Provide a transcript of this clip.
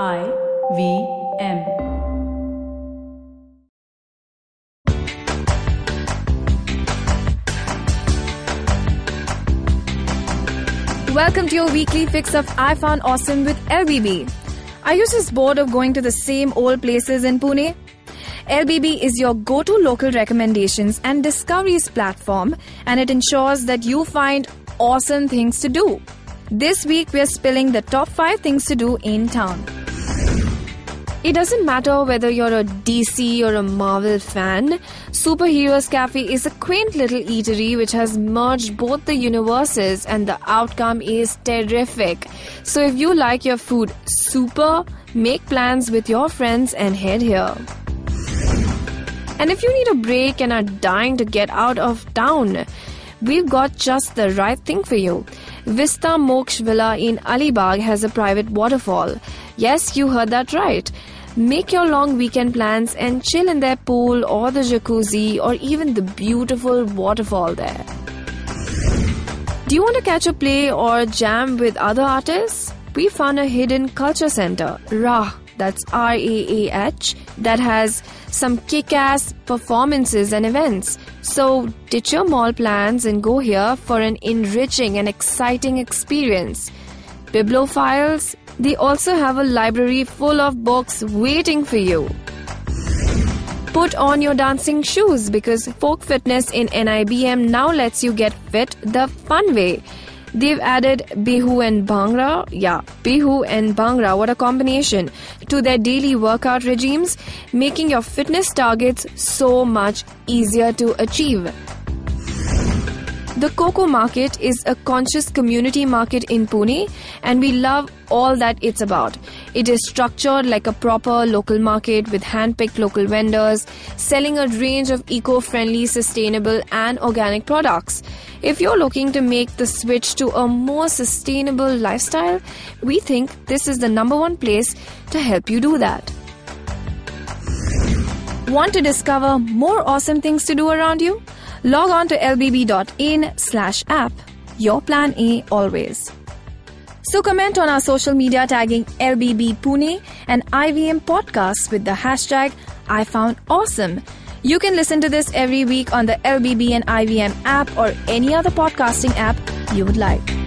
I V M. Welcome to your weekly fix of I Found Awesome with LBB. Are you just bored of going to the same old places in Pune? LBB is your go to local recommendations and discoveries platform, and it ensures that you find awesome things to do. This week, we are spilling the top 5 things to do in town. It doesn't matter whether you're a DC or a Marvel fan, Superheroes Cafe is a quaint little eatery which has merged both the universes and the outcome is terrific. So if you like your food super, make plans with your friends and head here. And if you need a break and are dying to get out of town, we've got just the right thing for you. Vista Moksh Villa in Alibag has a private waterfall. Yes, you heard that right. Make your long weekend plans and chill in their pool or the jacuzzi or even the beautiful waterfall there. Do you want to catch a play or jam with other artists? We found a hidden culture center, Raah, that's R A A H, that has some kick ass performances and events. So ditch your mall plans and go here for an enriching and exciting experience. Bibliophiles, they also have a library full of books waiting for you. Put on your dancing shoes because Folk Fitness in NIBM now lets you get fit the fun way. They've added Bihu and Bhangra, yeah, Bihu and Bhangra, what a combination, to their daily workout regimes, making your fitness targets so much easier to achieve. The Coco Market is a conscious community market in Pune, and we love all that it's about. It is structured like a proper local market with hand-picked local vendors selling a range of eco-friendly, sustainable and organic products. If you're looking to make the switch to a more sustainable lifestyle, we think this is the number one place to help you do that. Want to discover more awesome things to do around you? Log on to lbb.in slash app. Your plan A always. So comment on our social media tagging LBB Pune and IVM podcasts with the hashtag I found awesome. You can listen to this every week on the LBB and IVM app or any other podcasting app you would like.